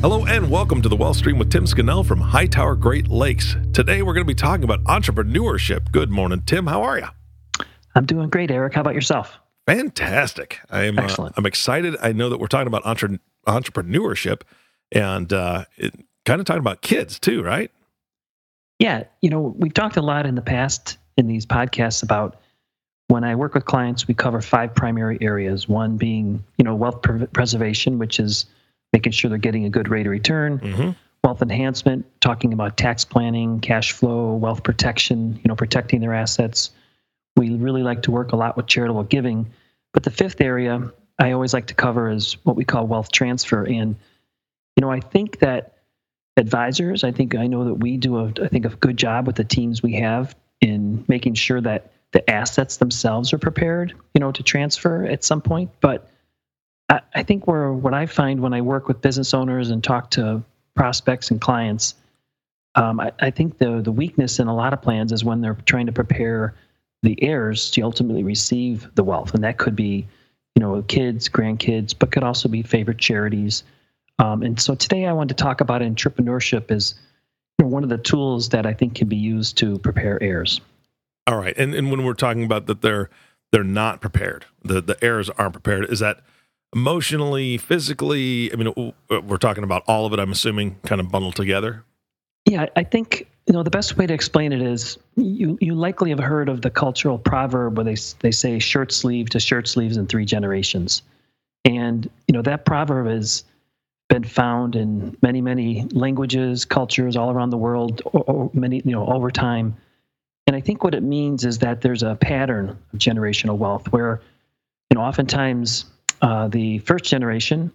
Hello and welcome to the Wealth Stream with Tim Scannell from Hightower Great Lakes. Today we're going to be talking about entrepreneurship. Good morning, Tim. How are you? I'm doing great, Eric. How about yourself? Fantastic. I'm uh, Excellent. I'm excited. I know that we're talking about entre- entrepreneurship and uh, it, kind of talking about kids too, right? Yeah, you know, we've talked a lot in the past in these podcasts about when I work with clients, we cover five primary areas. One being, you know, wealth pre- preservation, which is making sure they're getting a good rate of return. Mm-hmm. Wealth enhancement, talking about tax planning, cash flow, wealth protection, you know, protecting their assets. We really like to work a lot with charitable giving. But the fifth area I always like to cover is what we call wealth transfer. And, you know, I think that advisors, I think I know that we do a, I think a good job with the teams we have in making sure that the assets themselves are prepared, you know, to transfer at some point. But I, think where what I find when I work with business owners and talk to prospects and clients, um, I, I think the the weakness in a lot of plans is when they're trying to prepare the heirs to ultimately receive the wealth, and that could be, you know, kids, grandkids, but could also be favorite charities. Um, and so today I wanted to talk about entrepreneurship as you know, one of the tools that I think can be used to prepare heirs. All right. And and when we're talking about that they're they're not prepared, the the heirs aren't prepared, is that emotionally, physically? I mean, uh, we're talking about all of it. I'm assuming, kind of bundled together. Yeah, I think you know the best way to explain it is you you likely have heard of the cultural proverb where they they say shirt sleeve to shirt sleeves in three generations, and you know that proverb has been found in many many languages, cultures all around the world, or, or many you know over time. And I think what it means is that there's a pattern of generational wealth where, you know, oftentimes uh, the first generation,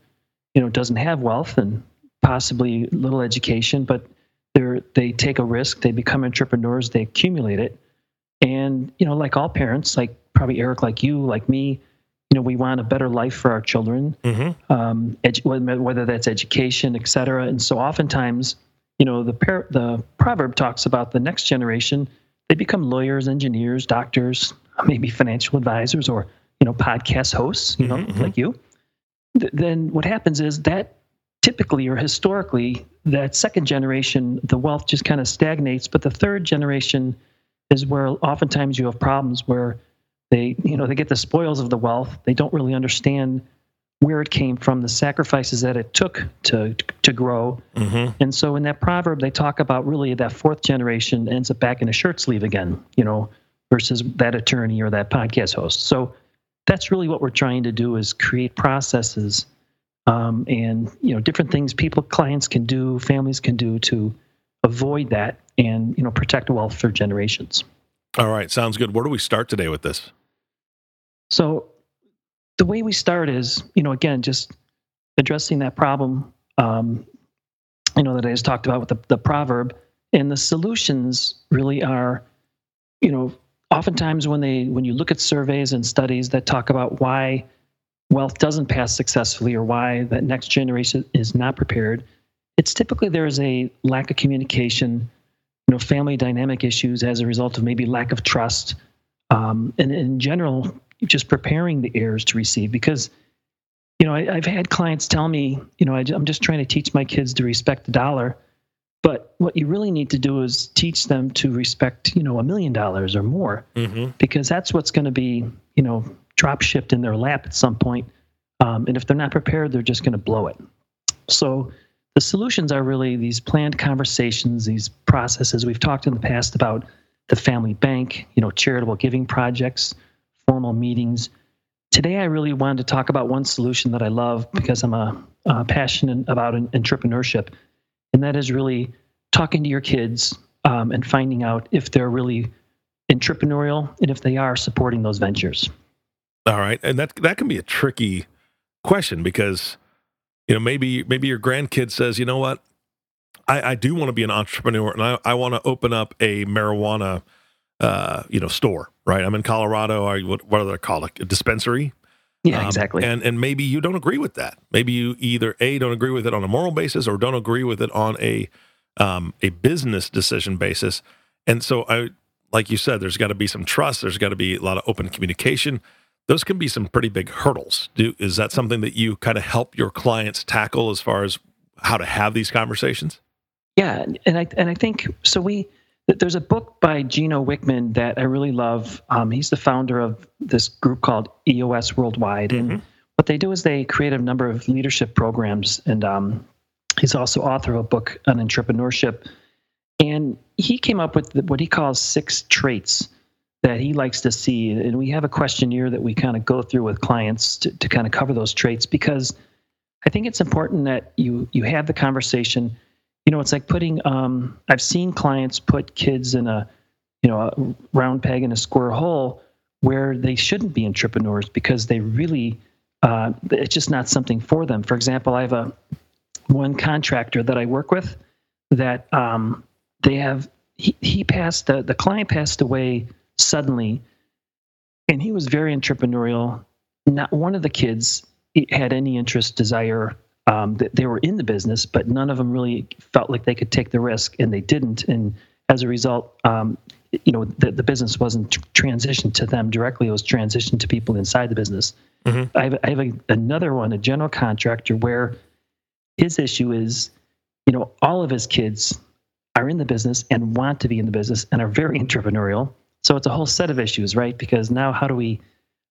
you know, doesn't have wealth and possibly little education, but they they take a risk, they become entrepreneurs, they accumulate it, and you know, like all parents, like probably Eric, like you, like me, you know, we want a better life for our children, Mm-hmm. um, edu- whether that's education, et cetera. And so, oftentimes, you know, the par- the proverb talks about the next generation. They become lawyers, engineers, doctors, maybe financial advisors, or you know, podcast hosts. You know, Mhm, mhm. like you. Th- then what happens is that typically or historically that second generation the wealth just kind of stagnates but the third generation is where oftentimes you have problems where they you know they get the spoils of the wealth they don't really understand where it came from the sacrifices that it took to to grow Mm-hmm. and so in that proverb they talk about really that fourth generation ends up back in a shirt sleeve again you know versus that attorney or that podcast host so that's really what we're trying to do is create processes um, and you know different things people clients can do families can do to avoid that and you know protect wealth for generations All right. Sounds good. Where do we start today with this? so the way we start is you know again just addressing that problem um, you know that i just talked about with the, the proverb and the solutions really are you know oftentimes when they when you look at surveys and studies that talk about why wealth doesn't pass successfully or why that next generation is not prepared it's typically there is a lack of communication you know family dynamic issues as a result of maybe lack of trust um, and in general just preparing the heirs to receive. Because you know I, i've had clients tell me you know I, i'm just trying to teach my kids to respect the dollar what you really need to do is teach them to respect you know a million dollars or more Mm-hmm. because that's what's going to be you know drop shipped in their lap at some point. Um, and if they're not prepared they're just going to blow it so the solutions are really these planned conversations these processes we've talked in the past about the family bank you know charitable giving projects formal meetings today i really wanted to talk about one solution that i love because i'm a, uh passionate about entrepreneurship and that is really talking to your kids um, and finding out if they're really entrepreneurial and if they are supporting those ventures. All right, and that that can be a tricky question because you know, maybe maybe your grandkid says, you know what, I, I do want to be an entrepreneur and I, I want to open up a marijuana, uh, you know, store. Right. I'm in Colorado. I, what what are they called? A dispensary. Yeah, Um, exactly. and and maybe you don't agree with that. Maybe you either a don't agree with it on a moral basis or don't agree with it on a um, a business decision basis. And so I like you said, there's got to be some trust. There's got to be a lot of open communication. Those can be some pretty big hurdles. Do is that something that you kind of help your clients tackle as far as how to have these conversations? Yeah, and I and I think so. We there's a book by Gino Wickman that I really love. Um, he's the founder of this group called EOS Worldwide, and what they do is they create a number of leadership programs. And um, he's also author of a book on entrepreneurship. And he came up with what he calls six traits that he likes to see. And we have a questionnaire that we kind of go through with clients to, to kind of cover those traits because I think it's important that you you have the conversation you know, it's like putting. Um, I've seen clients put kids in a, you know, a round peg in a square hole where they shouldn't be entrepreneurs because they really, uh, it's just not something for them. For example, I have a one contractor that I work with that um, they have. He, he passed the the client passed away suddenly, and he was very entrepreneurial. Not one of the kids had any interest, desire um, that they were in the business, but none of them really felt like they could take the risk, and they didn't. And as a result, um, you know, the, the business wasn't tr- transitioned to them directly; it was transitioned to people inside the business. I have, I have a, another one, a general contractor, where his issue is, you know, all of his kids are in the business and want to be in the business and are very entrepreneurial. So it's a whole set of issues, right? Because now, how do we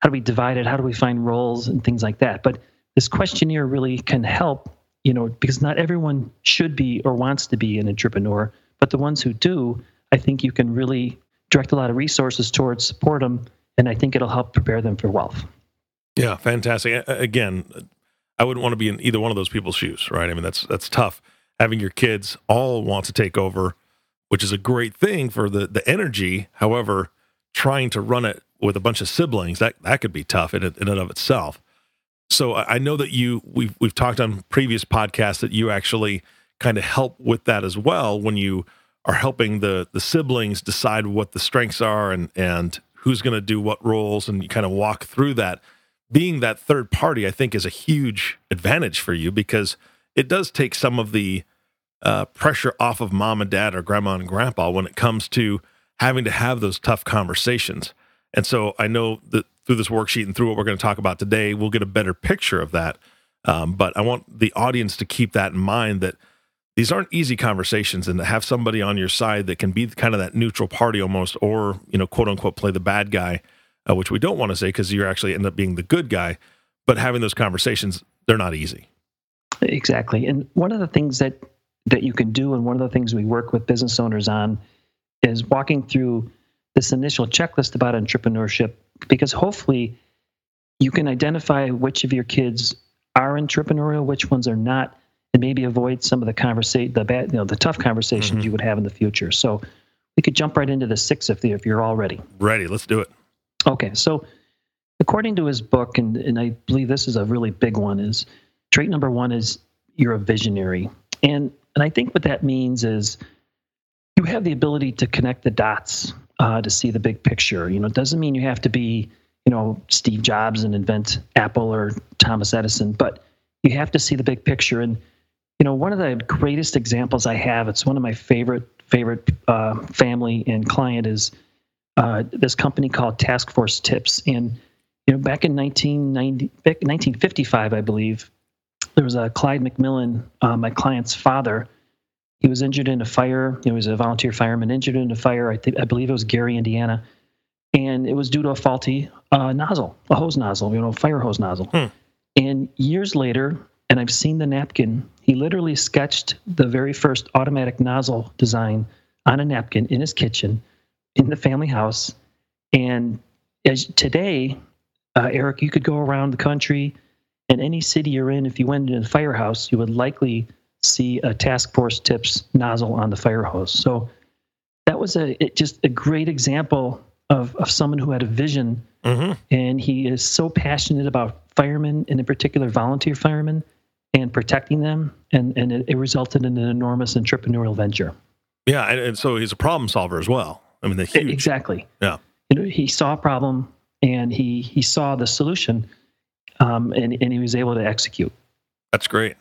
how do we divide it? How do we find roles and things like that? But this questionnaire really can help, you know, because not everyone should be or wants to be an entrepreneur, but the ones who do, I think you can really direct a lot of resources towards support them, and I think it'll help prepare them for wealth. Yeah, fantastic. Again, I wouldn't want to be in either one of those people's shoes, right? I mean, that's that's tough. Having your kids all want to take over, which is a great thing for the the energy. However, trying to run it with a bunch of siblings that that could be tough in, in and of itself. So I know that you we've we've talked on previous podcasts that you actually kind of help with that as well when you are helping the the siblings decide what the strengths are and and who's going to do what roles and you kind of walk through that being that third party, I think, is a huge advantage for you because it does take some of the uh, pressure off of mom and dad or grandma and grandpa when it comes to having to have those tough conversations. And so I know that through this worksheet and through what we're going to talk about today, we'll get a better picture of that. Um, but I want the audience to keep that in mind that these aren't easy conversations and to have somebody on your side that can be kind of that neutral party almost or you know quote unquote play the bad guy uh, which we don't want to say because you're actually end up being the good guy but having those conversations they're not easy Exactly. And one of the things that that you can do, and one of the things we work with business owners on, is walking through this initial checklist about entrepreneurship, because hopefully you can identify which of your kids are entrepreneurial, which ones are not, and maybe avoid some of the conversation, the bad, you know, the tough conversations you would have in the future. So we could jump right into the six if, if you're all ready. ready let's do it Okay, so according to his book, and, and I believe this is a really big one, is trait number one is you're a visionary. And and I think what that means is you have the ability to connect the dots uh, to see the big picture. You know, it doesn't mean you have to be, you know, Steve Jobs and invent Apple or Thomas Edison, but you have to see the big picture. And you know, one of the greatest examples I have, it's one of my favorite favorite uh, family and client is uh, this company called Task Force Tips. And you know, back in 1990, back in 1955, I believe, there was a Clyde McMillan, uh, my client's father. He was injured in a fire. He was a volunteer fireman, injured in a fire. I think I believe it was Gary, Indiana, and it was due to a faulty uh, nozzle, a hose nozzle, you know, fire hose nozzle. Hmm. And years later, and I've seen the napkin. He literally sketched the very first automatic nozzle design on a napkin in his kitchen, in the family house. And as today, uh, Eric, you could go around the country, and any city you're in, if you went into the firehouse, you would likely see a task force tips nozzle on the fire hose. So that was a it, just a great example of, of someone who had a vision mm-hmm. and he is so passionate about firemen and in particular volunteer firemen and protecting them, and and it, it resulted in an enormous entrepreneurial venture. Yeah, and, and so he's a problem solver as well. I mean, the huge. Exactly. Yeah. You know, he saw a problem and he he saw the solution, um, and and he was able to execute. That's great.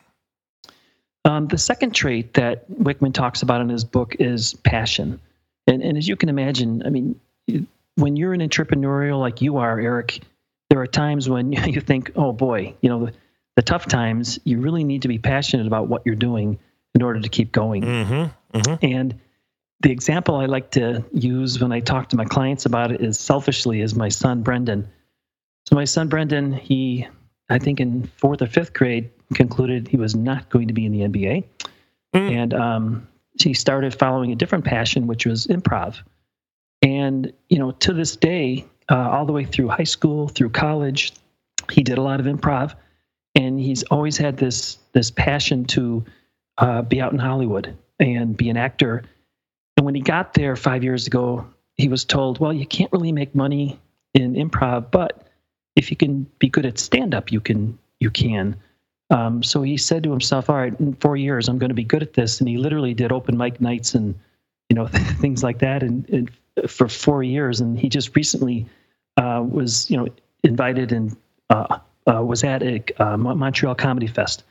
Um, the second trait that Wickman talks about in his book is passion, and and as you can imagine, I mean, when you're an entrepreneurial like you are, Eric, there are times when you think, oh boy, you know, the, the tough times. You really need to be passionate about what you're doing in order to keep going. Mm-hmm. Mm-hmm. And the example I like to use when I talk to my clients about it is selfishly is my son Brendan. So my son Brendan, he I think in fourth or fifth grade concluded he was not going to be in the NBA, Mm. and um, he started following a different passion, which was improv. And you know, to this day, uh, all the way through high school, through college, he did a lot of improv, and he's always had this this passion to uh, be out in Hollywood and be an actor. And when he got there five years ago, he was told, "Well, you can't really make money in improv, but if you can be good at stand up, you can you can." Um, so he said to himself, "All right, in four years, I'm going to be good at this." And he literally did open mic nights and you know things like that, and, and for four years. And he just recently uh, was you know invited and uh, uh, was at a uh, Montreal Comedy Fest.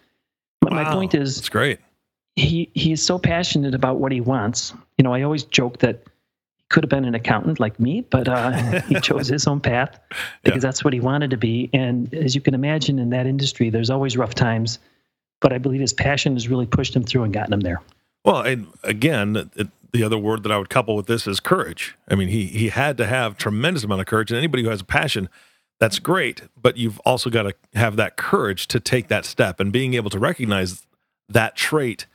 My, my point is, It's great. He he is so passionate about what he wants. You know, I always joke that he could have been an accountant like me, but uh, he chose his own path because that's what he wanted to be. And as you can imagine, in that industry, there's always rough times. But I believe his passion has really pushed him through and gotten him there. Well, and again, it, the other word that I would couple with this is courage. I mean, he he had to have tremendous amount of courage, and anybody who has a passion, that's great. But you've also got to have that courage to take that step, and being able to recognize that trait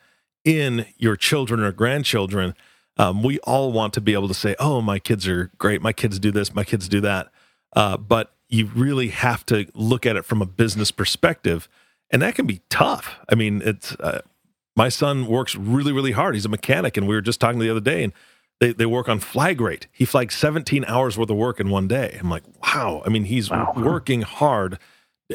in your children or grandchildren. Um, we all want to be able to say, "Oh, my kids are great. My kids do this. My kids do that." Uh, but you really have to look at it from a business perspective, and that can be tough. I mean, it's. Uh, my son works really, really hard. He's a mechanic, and we were just talking the other day, and they, they work on flag rate. He flags 17 hours worth of work in one day. I'm like, wow. I mean, he's Wow. working hard.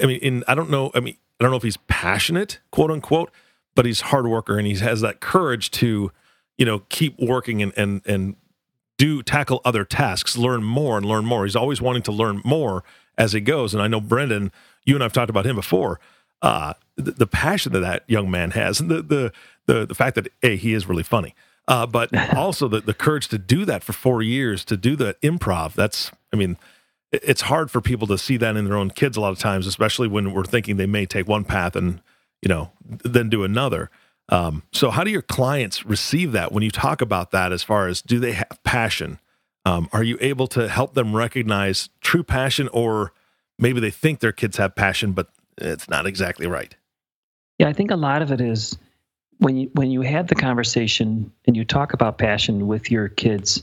I mean, in I don't know. I mean, I don't know if he's passionate, quote unquote, but he's a hard worker, and he has that courage to, you know, keep working and and and do tackle other tasks, learn more and learn more. He's always wanting to learn more as he goes. And I know Brendan, you and I've talked about him before. Uh, the, the passion that that young man has, and the the the the fact that a he is really funny, uh, but also the the courage to do that for four years to do the improv. That's I mean, it's hard for people to see that in their own kids a lot of times, especially when we're thinking they may take one path and you know then do another. Um, so how do your clients receive that when you talk about that? As far as do they have passion? Um, are you able to help them recognize true passion, or maybe they think their kids have passion, but it's not exactly right? Yeah, I think a lot of it is when you when you have the conversation and you talk about passion with your kids.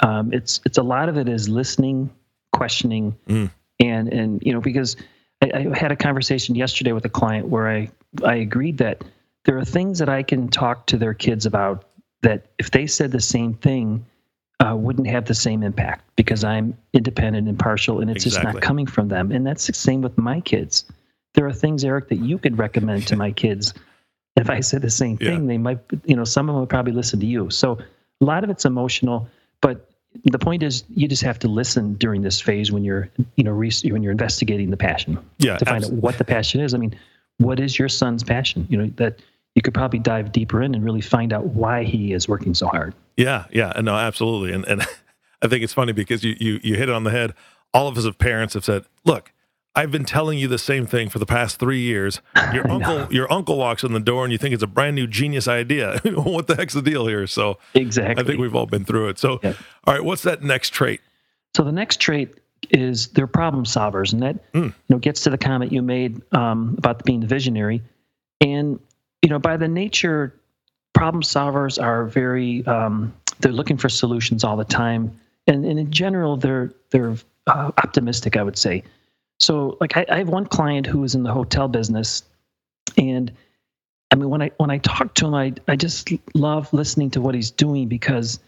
Um, it's it's a lot of it is listening, questioning, Mm. and and you know because I, I had a conversation yesterday with a client where I I agreed that there are things that I can talk to their kids about that if they said the same thing uh, wouldn't have the same impact because I'm independent, and impartial, and it's just not coming from them. And that's the same with my kids. There are things, Eric, that you could recommend to my kids. If I said the same Yeah. thing, they might, you know, some of them would probably listen to you. So a lot of it's emotional, but the point is, you just have to listen during this phase when you're, you know, when you're investigating the passion Yeah, to find out what the passion is. I mean, what is your son's passion? You know, that you could probably dive deeper in and really find out why he is working so hard. Yeah, yeah, no, absolutely, and and I think it's funny because you you you hit it on the head. All of us as parents have said, "Look, I've been telling you the same thing for the past three years. Your uncle, know. your uncle walks in the door, and you think it's a brand new genius idea. what the heck's the deal here?" So Exactly. I think we've all been through it. So, Yeah. all right, what's that next trait? So the next trait is they're problem solvers, and that Mm. you know gets to the comment you made um, about being the visionary. And you know, by the nature, problem solvers are very um, they're looking for solutions all the time, and, and in general, they're they're uh, optimistic. I would say. So, like, I, I have one client who is in the hotel business, and I mean, when I when I talk to him, I I just love listening to what he's doing because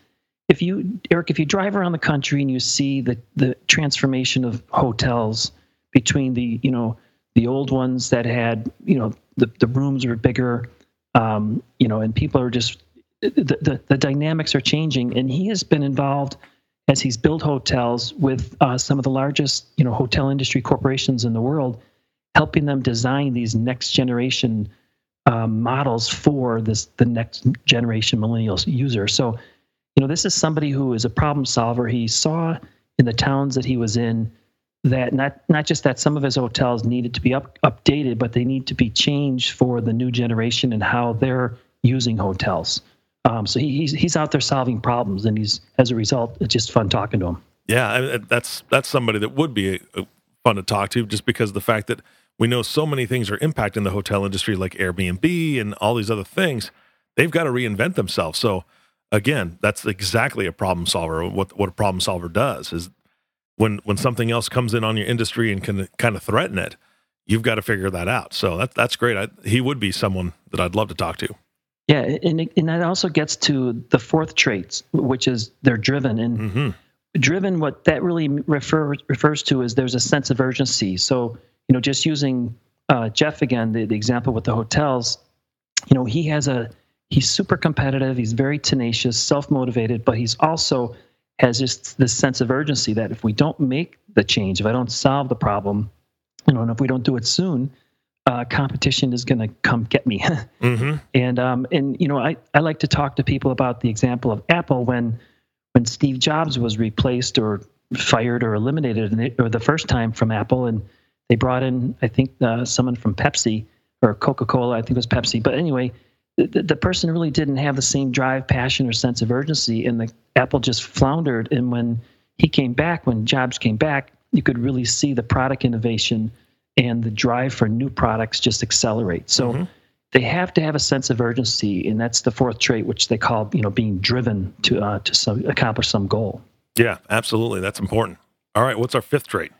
if you Eric, if you drive around the country and you see the the transformation of hotels between the you know the old ones that had you know the, the rooms were bigger um, you know and people are just the, the, the dynamics are changing. And he has been involved as he's built hotels with uh, some of the largest you know hotel industry corporations in the world helping them design these next generation um, models for this the next generation millennials user so you know this is somebody who is a problem solver he saw in the towns that he was in that not not just that some of his hotels needed to be up, updated, but they need to be changed for the new generation and how they're using hotels. Um, so he, he's he's out there solving problems, and he's as a result, it's just fun talking to him. Yeah, that's that's somebody that would be fun to talk to, just because the fact that we know so many things are impacting the hotel industry, like Airbnb and all these other things. They've got to reinvent themselves. So again, that's exactly a problem solver. What what a problem solver does is when when something else comes in on your industry and can kind of threaten it, you've got to figure that out. So that that's great. I, he would be someone that I'd love to talk to. Yeah, and it, and that also gets to the fourth trait, which is they're driven and mm-hmm. driven. What that really refer, refers to is there's a sense of urgency. So you know, just using uh, Jeff again, the, the example with the hotels, you know, he has a he's super competitive. He's very tenacious, self motivated, but he's also has just this sense of urgency that if we don't make the change, if I don't solve the problem, you know, and if we don't do it soon, uh, competition is going to come get me. mm-hmm. And um, and you know, I, I like to talk to people about the example of Apple when when Steve Jobs was replaced or fired or eliminated or the first time from Apple, and they brought in I think uh, someone from Pepsi or Coca Cola, I think it was Pepsi, but anyway, the, the person really didn't have the same drive, passion, or sense of urgency, and the Apple just floundered. And when he came back, when Jobs came back, you could really see the product innovation and the drive for new products just accelerate. So mm-hmm. they have to have a sense of urgency, and that's the fourth trait, which they call you know being driven to uh, to some, accomplish some goal. Yeah, absolutely, that's important. All right, what's our fifth trait?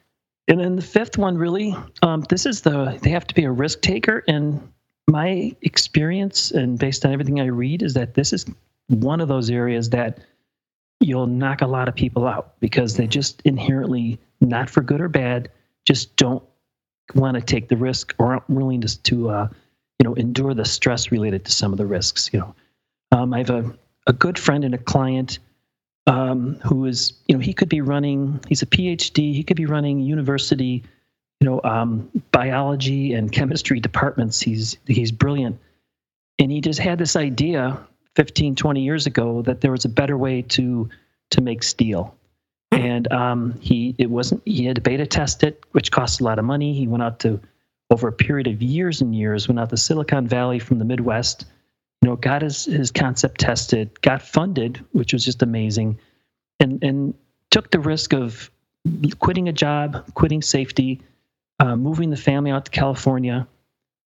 And then the fifth one, really, um, this is the they have to be a risk taker, and my experience and based on everything I read is that this is one of those areas that you'll knock a lot of people out because they just inherently, not for good or bad, just don't want to take the risk or aren't willing to, to uh, you know, endure the stress related to some of the risks. You know, um, I have a, a good friend and a client um, who is, you know, he could be running. He's a PhD. He could be running university you know um, biology and chemistry departments. He's he's brilliant, and he just had this idea 15, 20 years ago that there was a better way to to make steel. And um, he it wasn't he had to beta test it, which cost a lot of money. He went out to over a period of years and years, went out to Silicon Valley from the Midwest, you know, got his his concept tested, got funded, which was just amazing, and and took the risk of quitting a job, quitting safety, uh, moving the family out to California.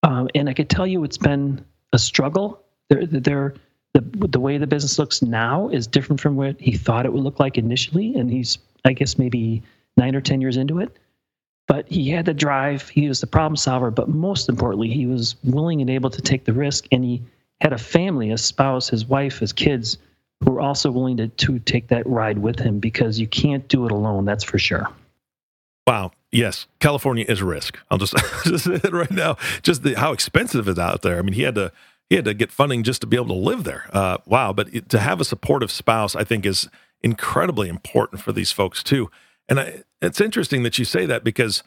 Um, and I could tell you it's been a struggle. They're, they're, the, the way the business looks now is different from what he thought it would look like initially. And he's, I guess, maybe nine or 10 years into it. But he had the drive, he was the problem solver, but most importantly, he was willing and able to take the risk. And he had a family, a spouse, his wife, his kids, who were also willing to, to take that ride with him because you can't do it alone, that's for sure. Wow. Yes, California is a risk. I'll just, just say it right now. Just the, how expensive it's out there. I mean, he had to he had to get funding just to be able to live there. Uh, wow! But to have a supportive spouse, I think, is incredibly important for these folks too. And I, it's interesting that you say that because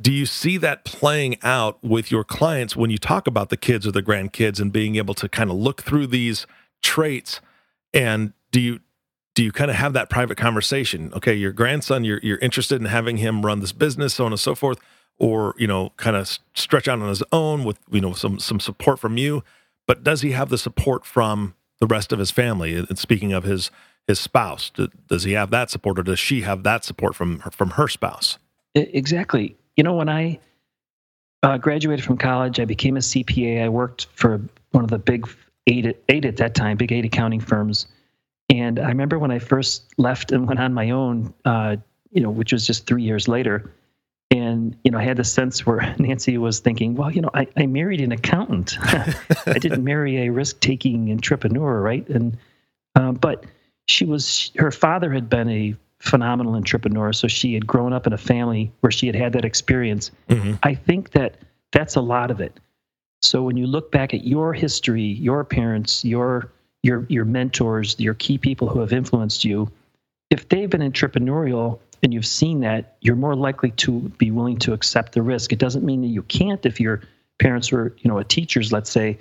do you see that playing out with your clients when you talk about the kids or the grandkids and being able to kind of look through these traits? And do you do you kind of have that private conversation? Okay, your grandson, you're you're interested in having him run this business, so on and so forth, or you know, kind of stretch out on his own with you know some some support from you. But does he have the support from the rest of his family? And speaking of his his spouse, does he have that support, or does she have that support from her, from her spouse? Exactly. You know, when I uh, graduated from college, I became a CPA. I worked for one of the big eight, eight at that time, big eight accounting firms and I remember when I first left and went on my own, uh, you know, which was just three years later. And, you know, I had the sense where Nancy was thinking, well, you know, I, I married an accountant. I didn't marry a risk taking entrepreneur, right? And, um, but she was, her father had been a, phenomenal entrepreneur. So she had grown up in a family where she had had that experience. Mm-hmm. I think that that's a lot of it. So when you look back at your history, your parents, your your your mentors, your key people who have influenced you, if they've been entrepreneurial and you've seen that, you're more likely to be willing to accept the risk. It doesn't mean that you can't if your parents were, you know, a teachers, let's say,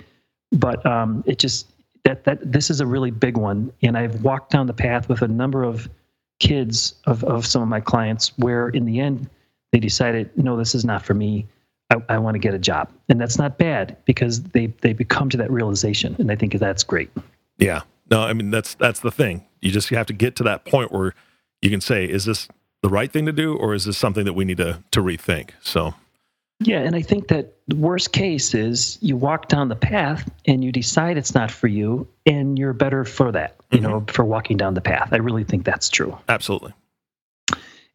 but um, it just that that this is a really big one. And I've walked down the path with a number of kids of, of some of my clients where in the end they decided, no, this is not for me. I, I want to get a job. And that's not bad because they they become to that realization. And I think that's great. Yeah. No, I mean that's that's the thing. You just have to get to that point where you can say, is this the right thing to do, or is this something that we need to to rethink? So yeah, and I think that the worst case is you walk down the path and you decide it's not for you, and you're better for that, you know, for walking down the path. I really think that's true. absolutely.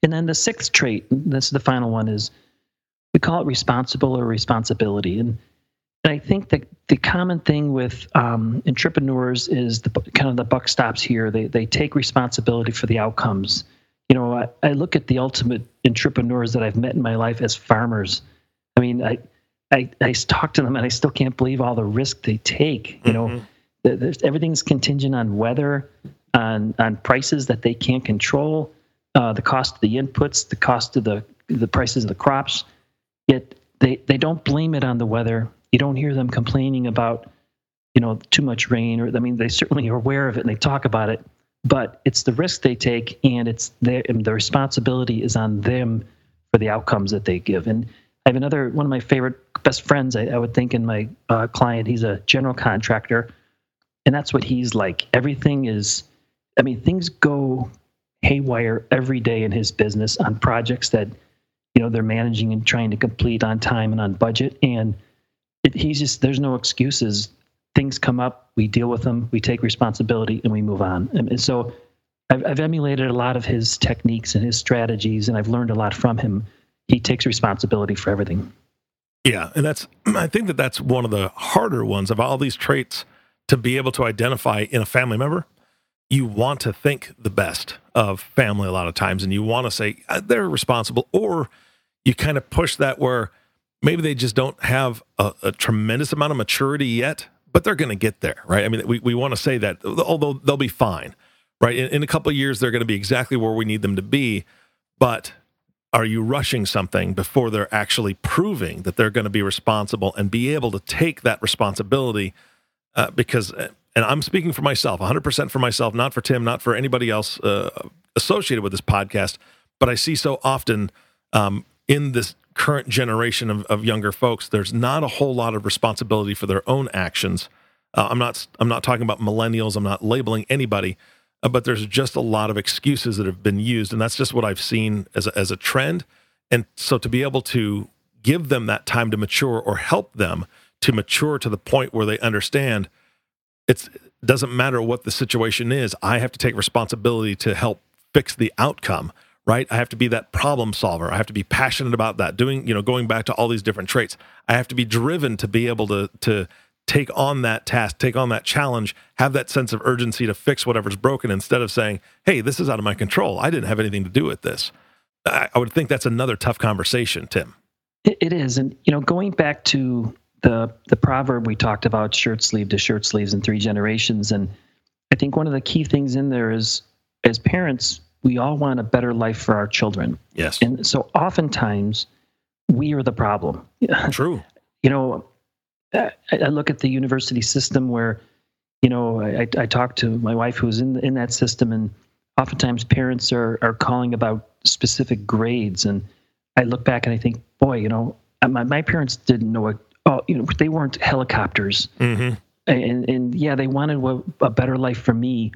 And then the sixth trait, this is the final one, is we call it responsible or responsibility. And, and I think that the common thing with um, entrepreneurs is the kind of the buck stops here. They they take responsibility for the outcomes. You know, I, I look at the ultimate entrepreneurs that I've met in my life as farmers. I mean, I I, I talk to them and I still can't believe all the risk they take. You know, There- there's, everything's contingent on weather, on on prices that they can't control, uh, the cost of the inputs, the cost of the the prices of the crops. Yet they they don't blame it on the weather. You don't hear them complaining about you know too much rain, or I mean they certainly are aware of it and they talk about it. But it's the risk they take, and it's their the responsibility is on them for the outcomes that they give. And I have another one of my favorite best friends. I, I would think in my uh, client, he's a general contractor, and that's what he's like. Everything is, I mean, things go haywire every day in his business on projects that you know they're managing and trying to complete on time and on budget. And it, he's just there's no excuses. Things come up, we deal with them, we take responsibility, and we move on. And, so. I've, I've emulated a lot of his techniques and his strategies, and I've learned a lot from him. He takes responsibility for everything. Yeah, and that's I think that that's one of the harder ones of all these traits to be able to identify in a family member. You want to think the best of family a lot of times, and you want to say uh, they're responsible, or you kind of push that where maybe they just don't have a, a tremendous amount of maturity yet, but they're going to get there, right? I mean, we, we want to say that, although they'll be fine, right? In, in a couple of years, they're going to be exactly where we need them to be, but are you rushing something before they're actually proving that they're going to be responsible and be able to take that responsibility? Uh, because, and I'm speaking for myself, 100% for myself, not for Tim, not for anybody else uh, associated with this podcast, but I see so often um, in this current generation of, of younger folks, there's not a whole lot of responsibility for their own actions. Uh, I'm not. I'm not talking about millennials. I'm not labeling anybody, uh, but there's just a lot of excuses that have been used, and that's just what I've seen as a, as a trend. And so, to be able to give them that time to mature, or help them to mature to the point where they understand, it doesn't matter what the situation is. I have to take responsibility to help fix the outcome. Right? I have to be that problem solver. I have to be passionate about that. Doing, you know, going back to all these different traits. I have to be driven to be able to to take on that task, take on that challenge, have that sense of urgency to fix whatever's broken instead of saying, hey, this is out of my control. I didn't have anything to do with this. I, I would think that's another tough conversation, Tim. It, it is, and you know, going back to the the proverb we talked about, shirt sleeve to shirt sleeves in three generations, and I think one of the key things in there is, as parents, we all want a better life for our children, Yes. and so oftentimes we are the problem. True. you know, I, I look at the university system where, you know, I, I talk to my wife who's in in that system, and oftentimes parents are are calling about specific grades, and I look back and I think, boy, you know, my my parents didn't know it. Oh, you know, they weren't helicopters, Mm-hmm. and and yeah, they wanted a, a better life for me,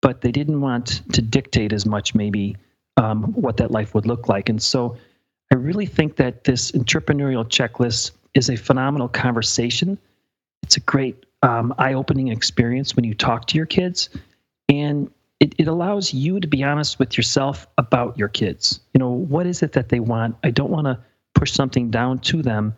but they didn't want to dictate as much maybe um, what that life would look like, and so. I really think that this entrepreneurial checklist is a phenomenal conversation. It's a great um, eye opening experience when you talk to your kids. And it, it allows you to be honest with yourself about your kids. You know, what is it that they want? I don't want to push something down to them.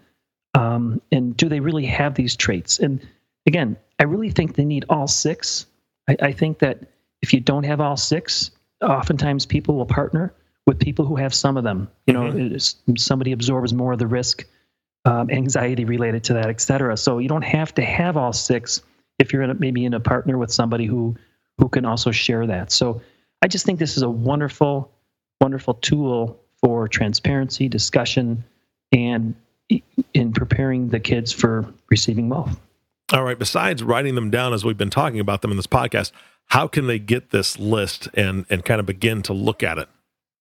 Um, and do they really have these traits? And again, I really think they need all six. I, I think that if you don't have all six, oftentimes people will partner with people who have some of them. You know, mm-hmm. somebody absorbs more of the risk, um, anxiety related to that, et cetera. So you don't have to have all six if you're in a, maybe in a partner with somebody who who can also share that. So I just think this is a wonderful, wonderful tool for transparency, discussion, and in preparing the kids for receiving wealth. All right. Besides writing them down as we've been talking about them in this podcast, how can they get this list and and kind of begin to look at it?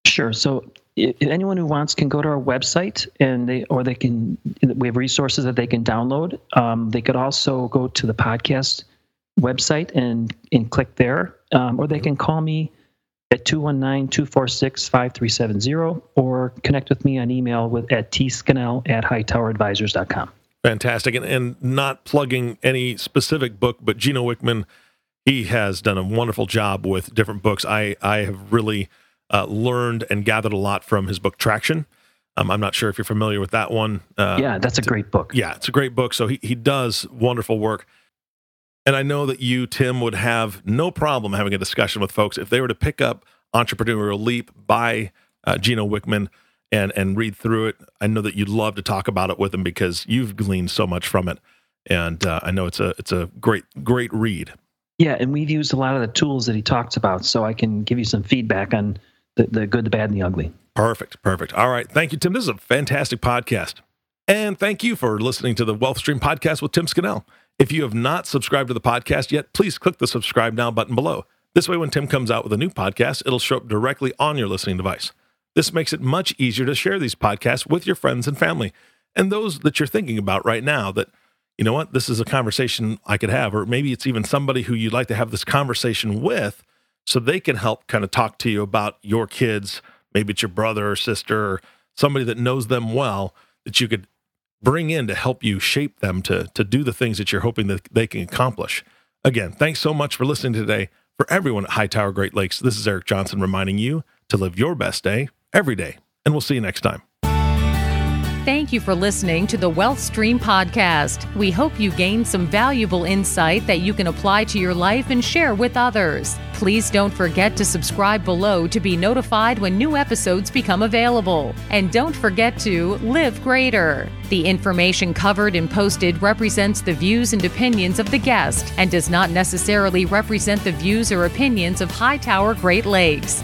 Sure. So anyone who wants can go to our website and they or they can we have resources that they can download. Um, they could also go to the podcast website and and click there, um, or they can call me at 219-246-5370 or connect with me on email with at tscannell at hightoweradvisors.com. Fantastic. And, and not plugging any specific book, but Gino Wickman, he has done a wonderful job with different books. I, I have really uh, learned and gathered a lot from his book Traction. Um, I'm not sure if you're familiar with that one. Uh, yeah, that's a great book. Yeah, it's a great book. So he, he does wonderful work. And I know that you, Tim, would have no problem having a discussion with folks if they were to pick up Entrepreneurial Leap by uh, Gino Wickman and and read through it. I know that you'd love to talk about it with them because you've gleaned so much from it, and uh, I know it's a it's a great great read. Yeah, and we've used a lot of the tools that he talks about, so I can give you some feedback on the, the good, the bad, and the ugly. Perfect, perfect. All right, thank you, Tim. This is a fantastic podcast, and thank you for listening to the Wealth Stream podcast with Tim Scannell. If you have not subscribed to the podcast yet, please click the subscribe now button below. This way, when Tim comes out with a new podcast, it'll show up directly on your listening device. This makes it much easier to share these podcasts with your friends and family and those that you're thinking about right now that, you know what, this is a conversation I could have, or maybe it's even somebody who you'd like to have this conversation with so they can help kind of talk to you about your kids. Maybe it's your brother or sister or somebody that knows them well that you could bring in to help you shape them to, to do the things that you're hoping that they can accomplish. Again, thanks so much for listening today. For everyone at Hightower Great Lakes, this is Eric Johnson reminding you to live your best day every day. And we'll see you next time. Thank you for listening to the Wealth Stream podcast. We hope you gained some valuable insight that you can apply to your life and share with others. Please don't forget to subscribe below to be notified when new episodes become available. And don't forget to live greater. The information covered and posted represents the views and opinions of the guest and does not necessarily represent the views or opinions of Hightower Great Lakes.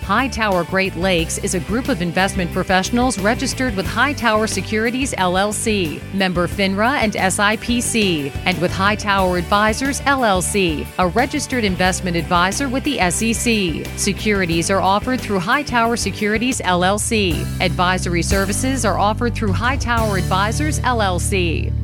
Hightower Great Lakes is a group of investment professionals registered with Hightower Securities LLC, member FINRA and SIPC, and with Hightower Advisors LLC, a registered investment advisor with the SEC. Securities are offered through Hightower Securities LLC. Advisory services are offered through Hightower Advisors LLC.